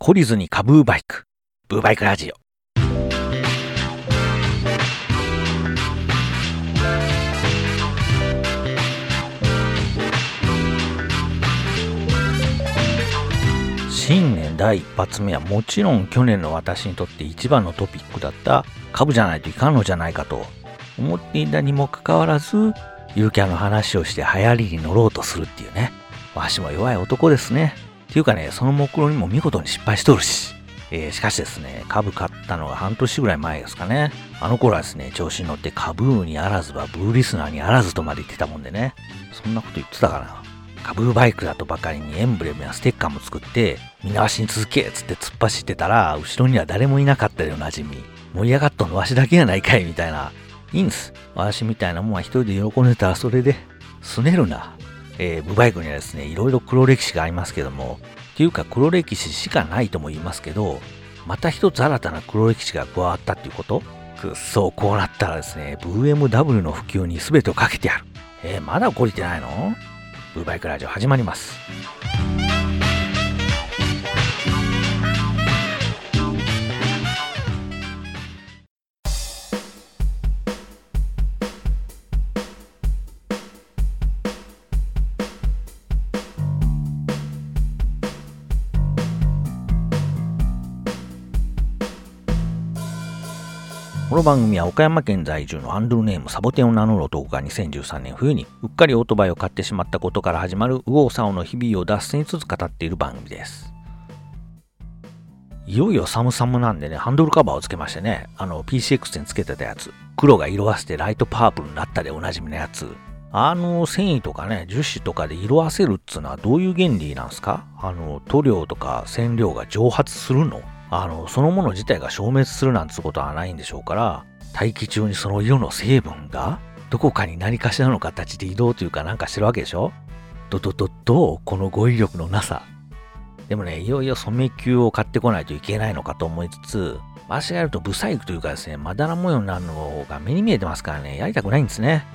懲りずにカブーバイク。ブーバイクラジオ。新年第一発目はもちろん去年の私にとって一番のトピックだった株じゃないといかんのじゃないかと思っていたにもかかわらず、ゆるキャンの話をして流行りに乗ろうとするっていうね。わしも弱い男ですね。ていうかね、その目論にも見事に失敗しとるし。えー、しかしですね、株買ったのが半年ぐらい前ですかね。あの頃はですね、調子に乗って株にあらずばブーリスナーにあらずとまで言ってたもんでね。そんなこと言ってたかな。株バイクだとばかりにエンブレムやステッカーも作って、見直しに続けっつって突っ走ってたら、後ろには誰もいなかったでおなじみ。盛り上がっとんのわしだけやないかいみたいな。いいんです。わしみたいなもんは一人で喜んでたらそれで、すねるな。えー、ブバイクにはですね、いろいろ黒歴史がありますけども、っていうか黒歴史しかないとも言いますけど、また一つ新たな黒歴史が加わったっていうことくっそ、こうなったらですね、VMW の普及に全てをかけてやる。えー、まだ起こりてないの？ブバイクラジオ始まります。この番組は岡山県在住のハンドルネームサボテンを名乗る男が2013年冬にうっかりオートバイを買ってしまったことから始まる右往左往の日々を脱線しつつ語っている番組です。いよいよ寒々なんでね、ハンドルカバーをつけましてね、あの PCX につけてたやつ、黒が色あせてライトパープルになったでおなじみのやつ、あの繊維とかね、樹脂とかで色あせるっつうのはどういう原理なんすか？あの塗料とか染料が蒸発するの？あの、そのもの自体が消滅するなんつうことはないんでしょうから、大気中にその色の成分がどこかに何かしらの形で移動というかなんかしてるわけでしょ？どどどどこの語彙力のなさ。でもね、いよいよ染め球を買ってこないといけないのかと思いつつ、間違えるとブサイクというかですね、まだら模様になるのが目に見えてますからね、やりたくないんですね。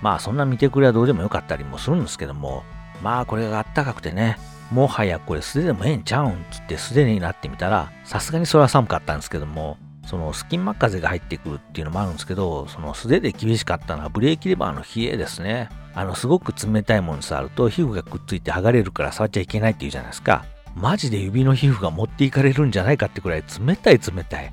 まあそんな見てくれはどうでもよかったりもするんですけども、まあこれがあったかくてね、もはやこれ素手でもええんちゃうんつって素手になってみたら、さすがにそれは寒かったんですけども、その隙間風が入ってくるっていうのもあるんですけど、その素手で厳しかったのはブレーキレバーの冷えですね。あの、すごく冷たいものに触ると皮膚がくっついて剥がれるから触っちゃいけないって言うじゃないですか。マジで指の皮膚が持っていかれるんじゃないかってくらい冷たい冷たい。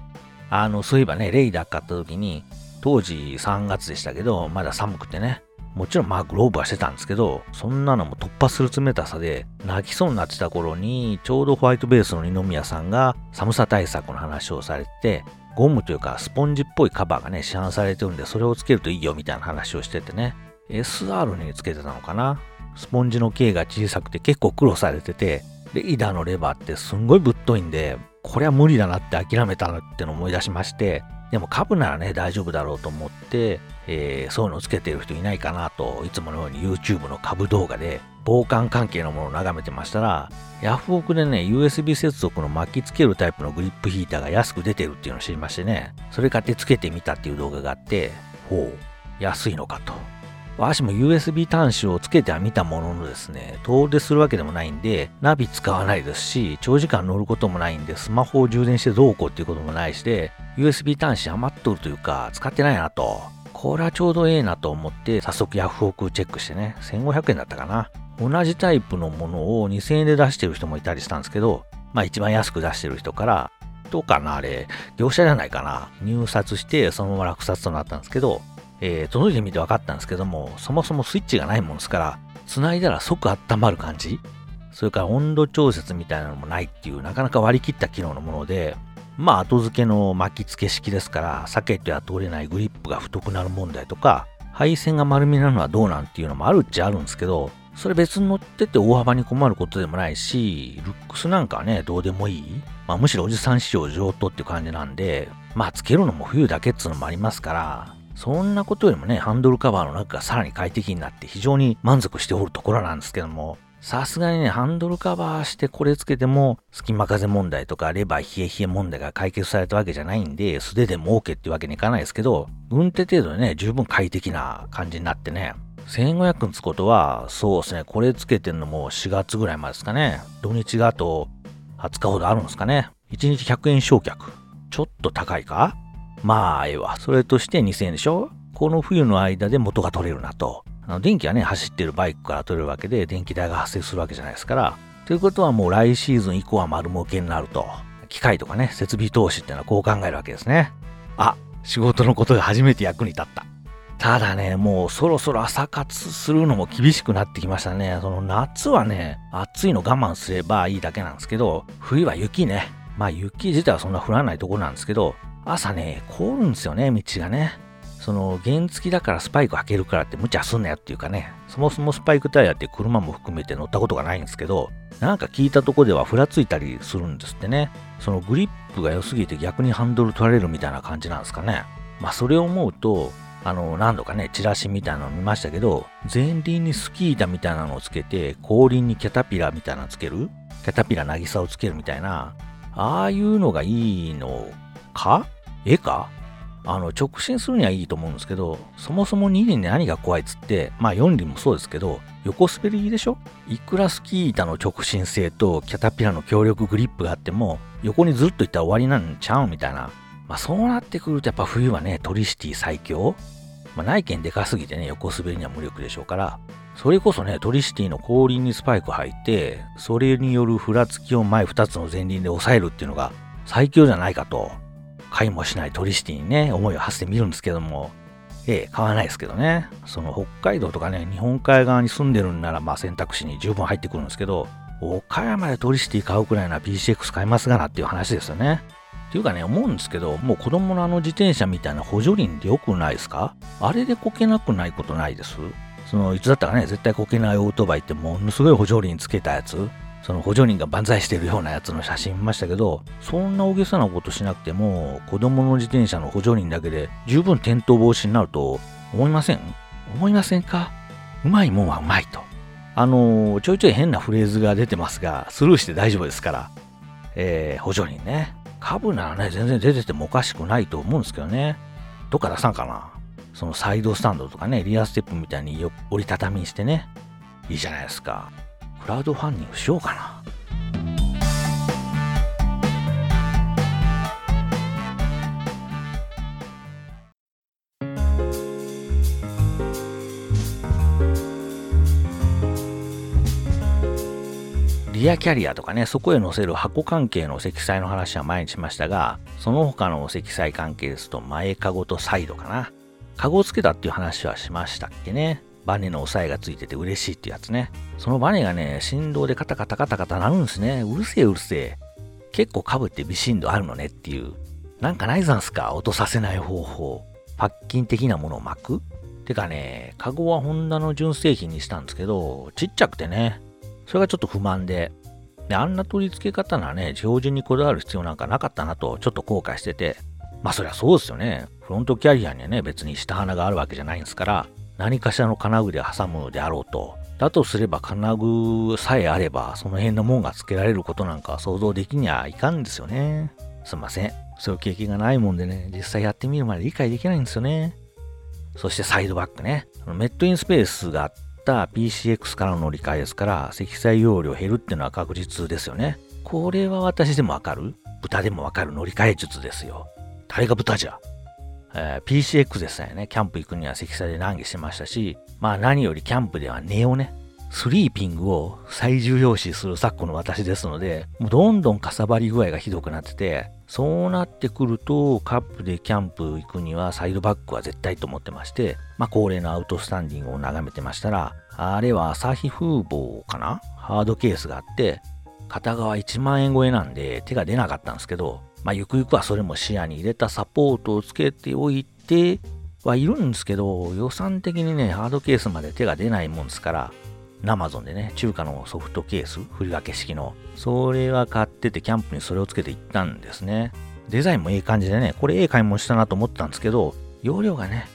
あの、そういえばね、レイダー買った時に、当時3月でしたけど、まだ寒くてね、もちろんまあグローブはしてたんですけど、そんなのも突破する冷たさで、泣きそうになってた頃に、ちょうどホワイトベースの二宮さんが寒さ対策の話をされて、ゴムというかスポンジっぽいカバーがね、市販されてるんで、それをつけるといいよみたいな話をしててね、SR につけてたのかな？スポンジの径が小さくて結構苦労されてて、レイダーのレバーってすんごいぶっといんで、これは無理だなって諦めたなってのを思い出しまして、でも株ならね、大丈夫だろうと思って、えー、そういうのをつけてる人いないかなと、いつものように YouTube の株動画で防寒関係のものを眺めてましたら、ヤフオクでね、USB 接続の巻きつけるタイプのグリップヒーターが安く出てるっていうのを知りましてね、それ買ってつけてみたっていう動画があって、ほう、安いのかと。私も USB 端子をつけては見たもののですね、遠出するわけでもないんで、ナビ使わないですし、長時間乗ることもないんで、スマホを充電してどうこうっていうこともないしで、USB 端子余っとるというか、使ってないなと。これはちょうどええなと思って、早速ヤフオクチェックしてね、1500円だったかな。同じタイプのものを2000円で出してる人もいたりしたんですけど、まあ一番安く出してる人から、どうかなあれ、業者じゃないかな。入札してそのまま落札となったんですけど、えー、届いてみて分かったんですけども、そもそもスイッチがないもんですから、繋いだら即温まる感じそれから温度調節みたいなのもないっていう、なかなか割り切った機能のもので、まあ後付けの巻き付け式ですから、避けては通れないグリップが太くなる問題とか、配線が丸みなのはどうなんていうのもあるっちゃあるんですけど、それ別に乗ってて大幅に困ることでもないし、ルックスなんかはね、どうでもいい。まあむしろおじさん仕様上等っていう感じなんで、まあつけるのも冬だけっつうのもありますから、そんなことよりもね、ハンドルカバーの中がさらに快適になって非常に満足しておるところなんですけども、さすがにね、ハンドルカバーしてこれつけても、隙間風問題とかレバー冷え冷え問題が解決されたわけじゃないんで、素手でも OK ってわけにいかないですけど、運転程度でね、十分快適な感じになってね、1500つことは、そうですね、これつけてんのも4月ぐらいまでですかね。土日があと20日ほどあるんですかね。1日100円償却。ちょっと高いか？まあ、ええわ。それとして2000円でしょ？この冬の間で元が取れるなと。あの電気はね、走ってるバイクから取れるわけで、電気代が発生するわけじゃないですから。ということはもう来シーズン以降は丸儲けになると。機械とかね、設備投資っていうのはこう考えるわけですね。あ、仕事のことが初めて役に立った。ただね、もうそろそろ朝活するのも厳しくなってきましたね。その夏はね、暑いの我慢すればいいだけなんですけど、冬は雪ね。まあ雪自体はそんな降らないところなんですけど、朝ね、凍るんですよね、道がね。その原付だからスパイク履けるからって無茶すんなよっていうかね、そもそもスパイクタイヤって車も含めて乗ったことがないんですけど、なんか聞いたとこではふらついたりするんですってね。そのグリップが良すぎて逆にハンドル取られるみたいな感じなんですかね。まあそれを思うと、あの、何度かね、チラシみたいなの見ましたけど、前輪にスキー板みたいなのをつけて、後輪にキャタピラみたいなのつける？キャタピラ渚をつけるみたいな、ああいうのがいいのか？えか？あの、直進するにはいいと思うんですけど、そもそも2輪で何が怖いっつって、まあ4輪もそうですけど、横滑りでしょ？いくらスキー板の直進性とキャタピラの強力グリップがあっても、横にずっといったら終わりなんちゃうみたいな。まあそうなってくるとやっぱ冬はね、トリシティ最強。まあ内見でかすぎてね、横滑りには無力でしょうから、それこそね、トリシティの後輪にスパイク履いて、それによるふらつきを前2つの前輪で抑えるっていうのが最強じゃないかと。買いもしないトリシティにね、思いを馳せてみるんですけども、ええ、買わないですけどね。その北海道とかね、日本海側に住んでるんなら、まあ選択肢に十分入ってくるんですけど、岡山でトリシティ買うくらいなら PCX 買いますがなっていう話ですよね。っていうかね、思うんですけど、もう子供のあの自転車みたいな補助輪って良くないですか？あれでこけなくないことないです？その、いつだったかね、絶対こけないオートバイってものすごい補助輪つけたやつその補助輪が万歳してるようなやつの写真見ましたけど、そんな大げさなことしなくても、子供の自転車の補助輪だけで十分転倒防止になると思いません？思いませんか？うまいもんはうまいと。あのー、ちょいちょい変なフレーズが出てますが、スルーして大丈夫ですから。えー、補助輪ね。株ならね、全然出ててもおかしくないと思うんですけどね。どっか出さんかな？そのサイドスタンドとかね、リアステップみたいに折りたたみにしてね。いいじゃないですか。クラウドファンディングしようかな。リアキャリアとかね、そこへ載せる箱関係の積載の話は前にしましたが、その他の積載関係ですと前カゴとサイドかな。カゴをつけたっていう話はしましたっけね。バネの押さえがついてて嬉しいってやつね。そのバネがね、振動でカタカタカタカタなるんですね。うるせえうるせえ。結構被って微振動あるのねっていう。なんかないざんすか？音させない方法。パッキン的なものを巻く？てかね、カゴはホンダの純正品にしたんですけど、ちっちゃくてね、それがちょっと不満で、で、あんな取り付け方ならね、標準にこだわる必要なんかなかったなと、ちょっと後悔してて、まあそりゃそうですよね。フロントキャリアにはね、別に下鼻があるわけじゃないんですから、何かしらの金具で挟むのであろうと。だとすれば金具さえあれば、その辺のもんが付けられることなんか想像できにはいかんですよね。すいません。そういう経験がないもんでね、実際やってみるまで理解できないんですよね。そしてサイドバックね。メットインスペースがあった PCX からの乗り換えですから、積載容量減るっていうのは確実ですよね。これは私でもわかる？豚でもわかる乗り換え術ですよ。誰が豚じゃ？えー、PCX でさえね、キャンプ行くには積載で難儀してましたし、まあ何よりキャンプでは寝をね、スリーピングを最重要視する昨今の私ですので、もうどんどんかさばり具合がひどくなってて、そうなってくると、カップでキャンプ行くにはサイドバックは絶対と思ってまして、まあ恒例のアウトスタンディングを眺めてましたら、あれは朝日風貌かな？ハードケースがあって、片側1万円超えなんで手が出なかったんですけど、まあ、ゆくゆくはそれも視野に入れたサポートをつけておいてはいるんですけど、予算的にね、ハードケースまで手が出ないもんですから、アマゾンでね、中華のソフトケース、振り分け式の、それは買ってて、キャンプにそれをつけて行ったんですね。デザインもいい感じでね、これええ買い物したなと思ったんですけど、容量がね、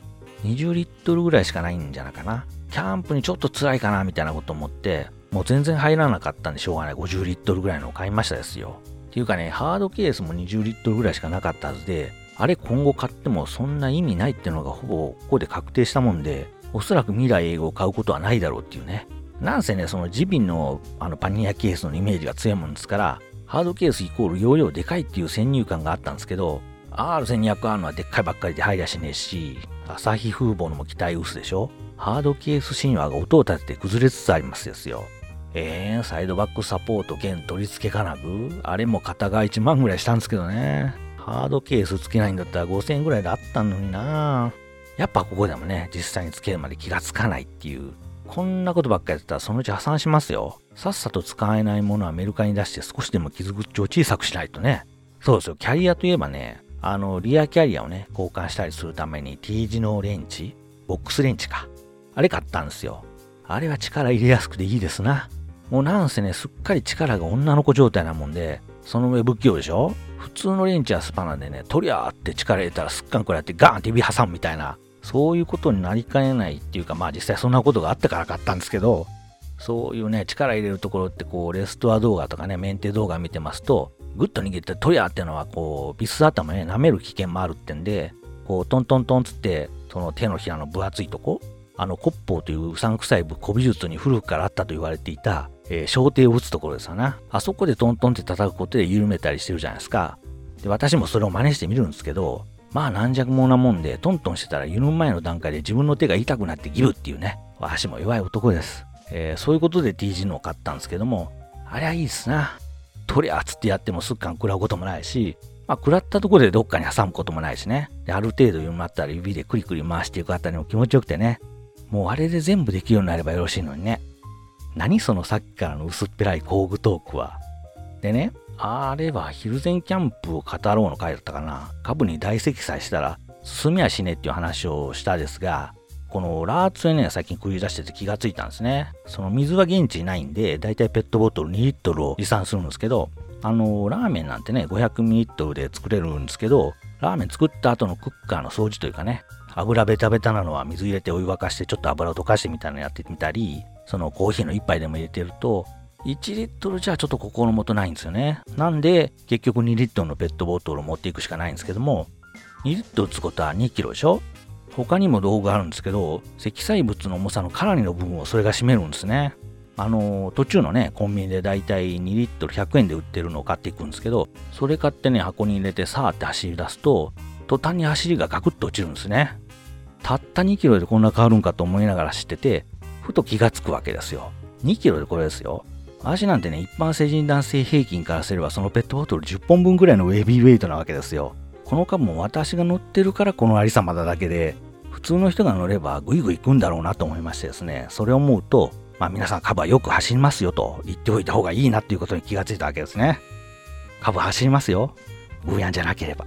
20リットルぐらいしかないんじゃないかな。キャンプにちょっと辛いかなみたいなこと思って、もう全然入らなかったんでしょうがない50リットルぐらいのを買いましたですよ。っていうかね、ハードケースも20リットルぐらいしかなかったはずで、あれ今後買ってもそんな意味ないっていうのがほぼここで確定したもんで、おそらく未来英語を買うことはないだろうっていうね。なんせね、そのジビンのあのパニアケースのイメージが強いもんですから、ハードケースイコール容量でかいっていう先入観があったんですけど、R1200 あるのはでっかいばっかりで入りゃしねえし、朝日風貌のも期待薄でしょハードケース神話が音を立てて崩れつつありますですよ。えー、サイドバックサポート兼取り付け金具？あれも片が1万ぐらいしたんですけどね。ハードケース付けないんだったら5000円ぐらいであったのになやっぱここでもね、実際に付けるまで気がつかないっていう。こんなことばっかやってたらそのうち破産しますよ。さっさと使えないものはメルカリに出して少しでも傷口を小さくしないとね。そうですよ。キャリアといえばね、あの、リアキャリアをね、交換したりするために T 字のレンチ、ボックスレンチか。あれ買ったんですよ。あれは力入れやすくていいですな。もうなんせね、すっかり力が女の子状態なもんで、その上不器用でしょ？普通のレンチやスパナでね、とりゃーって力入れたらすっかんこうやってガーンって指挟むみたいな、そういうことになりかねないっていうか、まあ実際そんなことがあったから買ったんですけど、そういうね、力入れるところってこう、レストア動画とかね、メンテ動画見てますと、グッと握ってトリアってのはこう、ビス頭ね、舐める危険もあるってんで、こう、トントントンつって、その手のひらの分厚いとこ、あの、コッポーといううさんくさい古美術に古くからあったと言われていた、えー、小手を打つところですよな。あそこでトントンって叩くことで緩めたりしてるじゃないですか。で、私もそれを真似してみるんですけど、まあ軟弱者なもんで、トントンしてたら緩む前の段階で自分の手が痛くなってギブっていうね、足も弱い男です。えー、そういうことで T 字のを買ったんですけども、あれはいいですな。とりゃつってやってもすっかん食らうこともないし、まあ、食らったところでどっかに挟むこともないしね。で、ある程度緩まったら指でクリクリ回していくあたりも気持ちよくてね。もうあれで全部できるようになればよろしいのにね。何そのさっきからの薄っぺらい工具トークは？でね、あれはヒルゼンキャンプを語ろうの回だったかな。株に大積載したら進みやしねっていう話をしたですが、このラーツへね、最近食い出してて気がついたんですね。その水は現地にないんで、だいたいペットボトル2リットルを持参するんですけど、あの、ラーメンなんてね、500ミリリットルで作れるんですけど、ラーメン作った後のクッカーの掃除というかね、油ベタベタなのは水入れてお湯沸かしてちょっと油を溶かしてみたいなのやってみたり、そのコーヒーの一杯でも入れてると、1リットルじゃちょっと心もとないんですよね。なんで、結局2リットルのペットボトルを持っていくしかないんですけども、2リットル打つことは2キロでしょ？他にも道具があるんですけど、積載物の重さのかなりの部分をそれが占めるんですね。あの、途中のね、コンビニでだいたい2リットル100円で売ってるのを買っていくんですけど、それ買ってね、箱に入れてさーって走り出すと、途端に走りがガクッと落ちるんですね。たった2キロでこんな変わるんかと思いながら知ってて、ふと気がつくわけですよ。2キロでこれですよ。足なんてね、一般成人男性平均からすればそのペットボトル10本分ぐらいのウェビーウェイトなわけですよ。この株も私が乗ってるからこのありさまだだけで、普通の人が乗ればぐいぐい行くんだろうなと思いましてですね、それを思うと、まあ皆さん株はよく走りますよと言っておいた方がいいなっていうことに気がついたわけですね。株走りますよ。ブーヤンじゃなければ。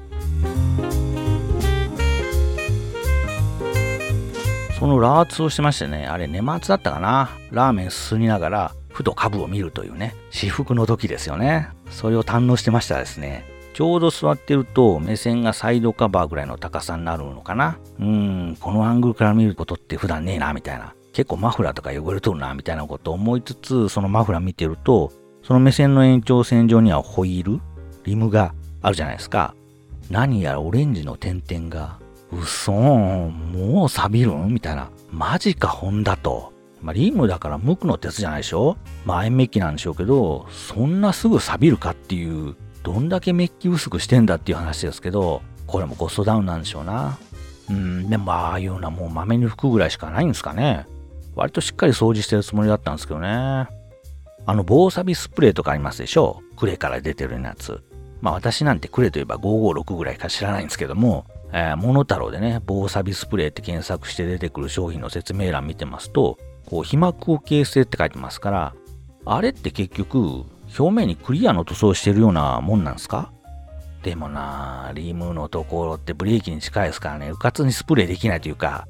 そのラーツをしてましてね、あれ年末だったかな。ラーメンすすりながら、ふと株を見るというね、至福の時ですよね。それを堪能してましたですね。ちょうど座ってると目線がサイドカバーぐらいの高さになるのかな。うーん、このアングルから見ることって普段ねえな、みたいな。結構マフラーとか汚れとるな、みたいなことを思いつつ、そのマフラー見てると、その目線の延長線上にはホイール、リムがあるじゃないですか。何やらオレンジの点々が、うそん、もう錆びるん？みたいな。マジか、ホンダと。まあ、リムだから無垢の鉄じゃないでしょ？まあ、メッキなんでしょうけど、そんなすぐ錆びるかっていう、どんだけメッキ薄くしてんだっていう話ですけど、これもコストダウンなんでしょうな。うん、でもああいうのはもう豆に吹くぐらいしかないんですかね。割としっかり掃除してるつもりだったんですけどね。あの、防錆スプレーとかありますでしょ？クレから出てるやつ。まあ私なんてクレといえば556ぐらいか知らないんですけども、えー、モノタロウでね、防錆びスプレーって検索して出てくる商品の説明欄見てますと、こう、被膜を形成って書いてますから、あれって結局、表面にクリアの塗装してるようなもんなんすか？でもなリムのところってブレーキに近いですからね、うかつにスプレーできないというか、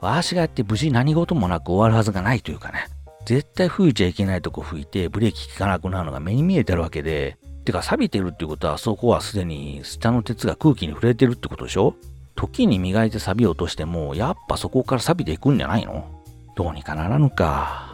わしがやって無事何事もなく終わるはずがないというかね、絶対吹いちゃいけないとこ吹いてブレーキ効かなくなるのが目に見えてるわけで、てか錆びてるってことはそこはすでに下の鉄が空気に触れてるってことでしょ？時に磨いて錆び落としても、やっぱそこから錆びていくんじゃないの？どうにかならぬか。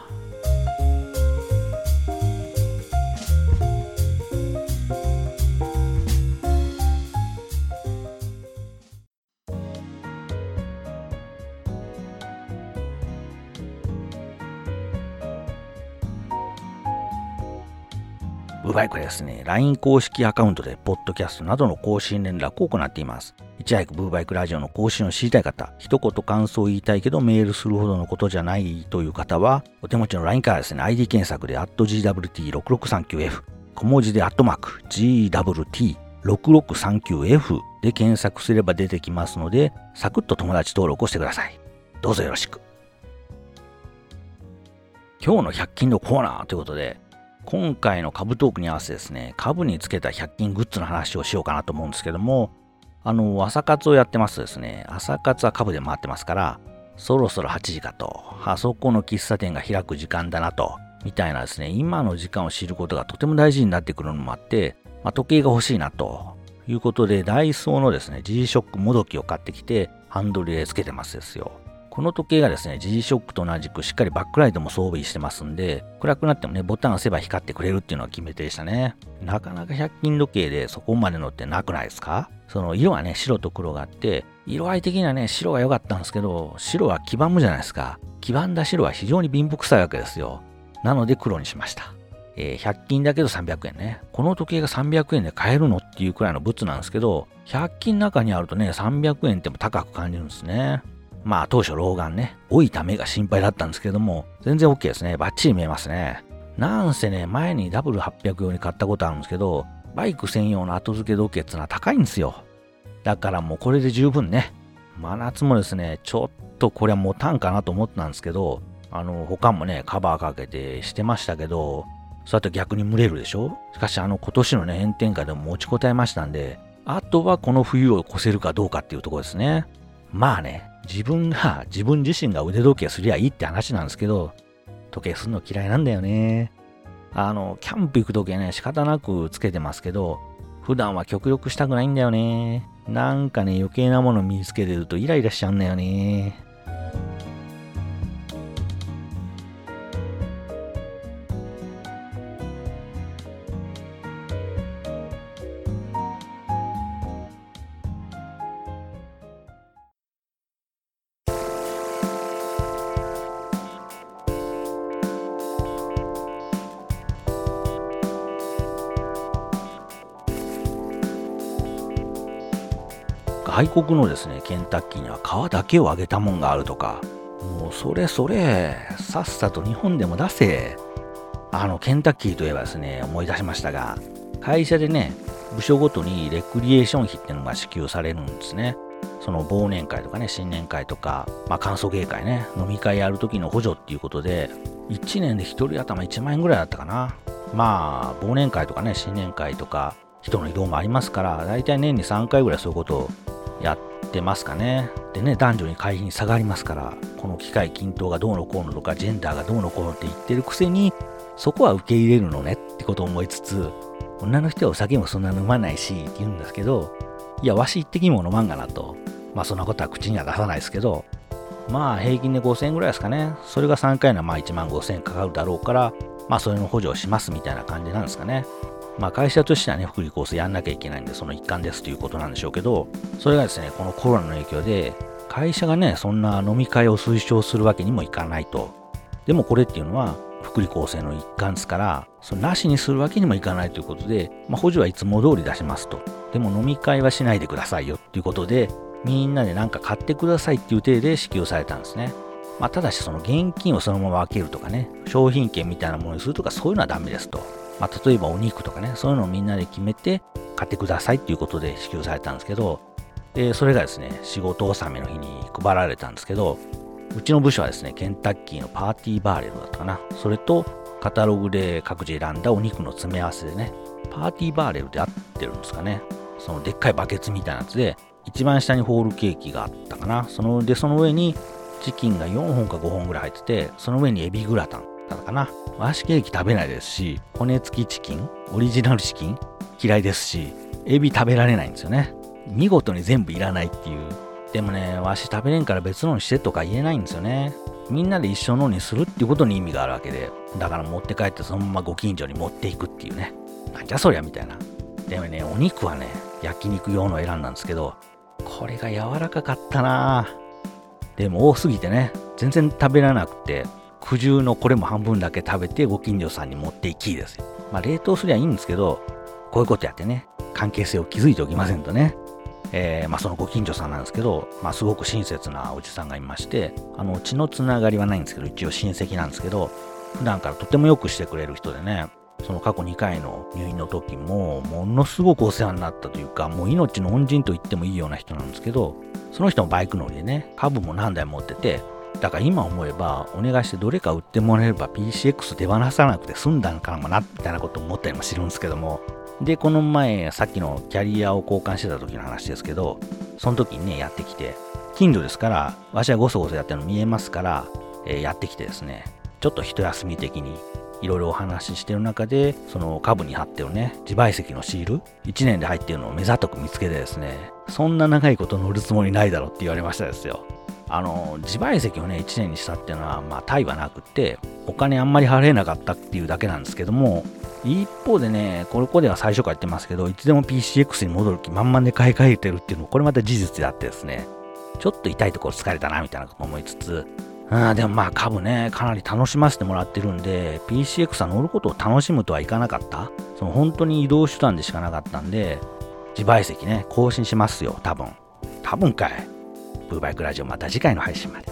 ブバイクですね、LINE 公式アカウントで、ポッドキャストなどの更新連絡を行っています。いち早くブーバイクラジオの更新を知りたい方、一言感想を言いたいけどメールするほどのことじゃないという方は、お手持ちの LINE からですね、ID 検索で、GWT6639F、小文字で、GWT6639F で検索すれば出てきますので、サクッと友達登録をしてください。どうぞよろしく。今日の100均のコーナーということで、今回の株トークに合わせてですね、株につけた100均グッズの話をしようかなと思うんですけども、あの、朝活をやってますとですね、朝活は株で回ってますから、そろそろ8時かと、あそこの喫茶店が開く時間だなと、みたいなですね、今の時間を知ることがとても大事になってくるのもあって、まあ、時計が欲しいなということで、ダイソーのですね、G-SHOCK もどきを買ってきて、ハンドルでつけてますですよ。この時計がですね、G-SHOCK と同じくしっかりバックライトも装備してますんで、暗くなってもね、ボタン押せば光ってくれるっていうのが決め手でしたね。なかなか100均時計でそこまでのってなくないですか？その色はね、白と黒があって、色合い的にはね、白が良かったんですけど、白は黄ばむじゃないですか。黄ばんだ白は非常に貧乏臭いわけですよ。なので黒にしました。えー、100均だけど300円ね。この時計が300円で買えるのっていうくらいの物なんですけど、100均中にあるとね、300円っても高く感じるんですね。まあ当初老眼ね、老いた目が心配だったんですけども、全然 OK ですね。バッチリ見えますね。なんせね、前に W800 用に買ったことあるんですけど、バイク専用の後付け時計ってのは高いんですよ。だからもうこれで十分ね。真夏もですね、ちょっとこれは持たんかなと思ったんですけど、あの、他もね、カバーかけてしてましたけど、そうやって逆に蒸れるでしょ？しかしあの今年のね、炎天下でも持ちこたえましたんで、あとはこの冬を越せるかどうかっていうところですね。まあね、自分が、自分自身が腕時計すりゃいいって話なんですけど、時計すんの嫌いなんだよね。あの、キャンプ行く時はね、仕方なくつけてますけど、普段は極力したくないんだよね。なんかね、余計なもの身につけてるとイライラしちゃうんだよね。国のですね、ケンタッキーには皮だけを揚げたもんがあるとか、もうそれそれ、さっさと日本でも出せ。あの、ケンタッキーといえばですね、思い出しましたが、会社でね、部署ごとにレクリエーション費ってのが支給されるんですね。その忘年会とかね、新年会とか、まあ、歓送迎会ね、飲み会やるときの補助っていうことで、1年で1人頭1万円ぐらいだったかな。まあ、忘年会とかね、新年会とか、人の移動もありますから、だいたい年に3回ぐらいそういうことをやってますかね。でね、男女に会費に差がありますから、この機械均等がどうのこうのとか、ジェンダーがどうのこうのって言ってるくせに、そこは受け入れるのねってことを思いつつ、女の人はお酒もそんな飲まないしって言うんですけど、いや、わし一滴も飲まんがなと。まあそんなことは口には出さないですけど、まあ平均で5000円ぐらいですかね。それが3回のまあ1万5000円かかるだろうから、まあそれの補助をしますみたいな感じなんですかね。まあ会社としてはね、福利厚生やんなきゃいけないんで、その一環ですということなんでしょうけど、それがですね、このコロナの影響で、会社がね、そんな飲み会を推奨するわけにもいかないと。でもこれっていうのは、福利厚生の一環ですから、そのなしにするわけにもいかないということで、まあ、補助はいつも通り出しますと。でも飲み会はしないでくださいよっていうことで、みんなで何か買ってくださいっていう体で支給されたんですね。まあ、ただしその現金をそのまま分けるとかね、商品券みたいなものにするとかそういうのはダメですと。まあ、例えばお肉とかね、そういうのをみんなで決めて買ってくださいっていうことで支給されたんですけど、で、それがですね、仕事納めの日に配られたんですけど、うちの部署はですね、ケンタッキーのパーティーバーレルだったかな。それと、カタログで各自選んだお肉の詰め合わせでね、パーティーバーレルで合ってるんですかね。そのでっかいバケツみたいなやつで、一番下にホールケーキがあったかな。そので、その上にチキンが4本か5本ぐらい入ってて、その上にエビグラタンったかな。和紙ケーキ食べないですし、骨付きチキン、オリジナルチキン嫌いですし、エビ食べられないんですよね。見事に全部いらないっていう。でもね、わし食べれんから別のにしてとか言えないんですよね。みんなで一緒のにするっていうことに意味があるわけで、だから持って帰ってそのままご近所に持っていくっていうね。なんじゃそりゃみたいな。でもね、お肉はね、焼肉用の選んだんですけど、これが柔らかかったなでも多すぎてね、全然食べられなくて、苦渋のこれも半分だけ食べてご近所さんに持っていきですよ。まあ、冷凍すりゃいいんですけど、こういうことやってね、関係性を築いておきませんとね。えー、まあ、そのご近所さんなんですけど、まあ、すごく親切なおじさんがいまして、あの、血のつながりはないんですけど、一応親戚なんですけど、普段からとてもよくしてくれる人でね、その過去2回の入院の時も、ものすごくお世話になったというか、もう命の恩人と言ってもいいような人なんですけど、その人もバイク乗りでね、株も何台持ってて、だから今思えば、お願いしてどれか売ってもらえれば PCX 手放さなくて済んだんかもな、みたいなこと思ったりもするんですけども、で、この前、さっきのキャリアを交換してた時の話ですけど、その時にね、やってきて、近所ですから、わしはごそごそやってるの見えますから、えー、やってきてですね、ちょっと一休み的にいろいろお話ししてる中で、その株に貼ってるね、自賠責のシール、1年で入ってるのを目ざとく見つけてですね、そんな長いこと乗るつもりないだろって言われましたですよ。あの、自賠責をね、1年にしたっていうのは、まあ、対はなくって、お金あんまり払えなかったっていうだけなんですけども、一方でね、ここでは最初から言ってますけど、いつでも PCX に戻る気満々で買い替えてるっていうのも、これまた事実であってですね、ちょっと痛いところ疲れたな、みたいなことも思いつつ、あでもまあ株ね、かなり楽しませてもらってるんで、PCX は乗ることを楽しむとはいかなかった？その本当に移動手段でしかなかったんで、自賠責ね、更新しますよ、多分。多分かい。ブーバイクラジオまた次回の配信まで。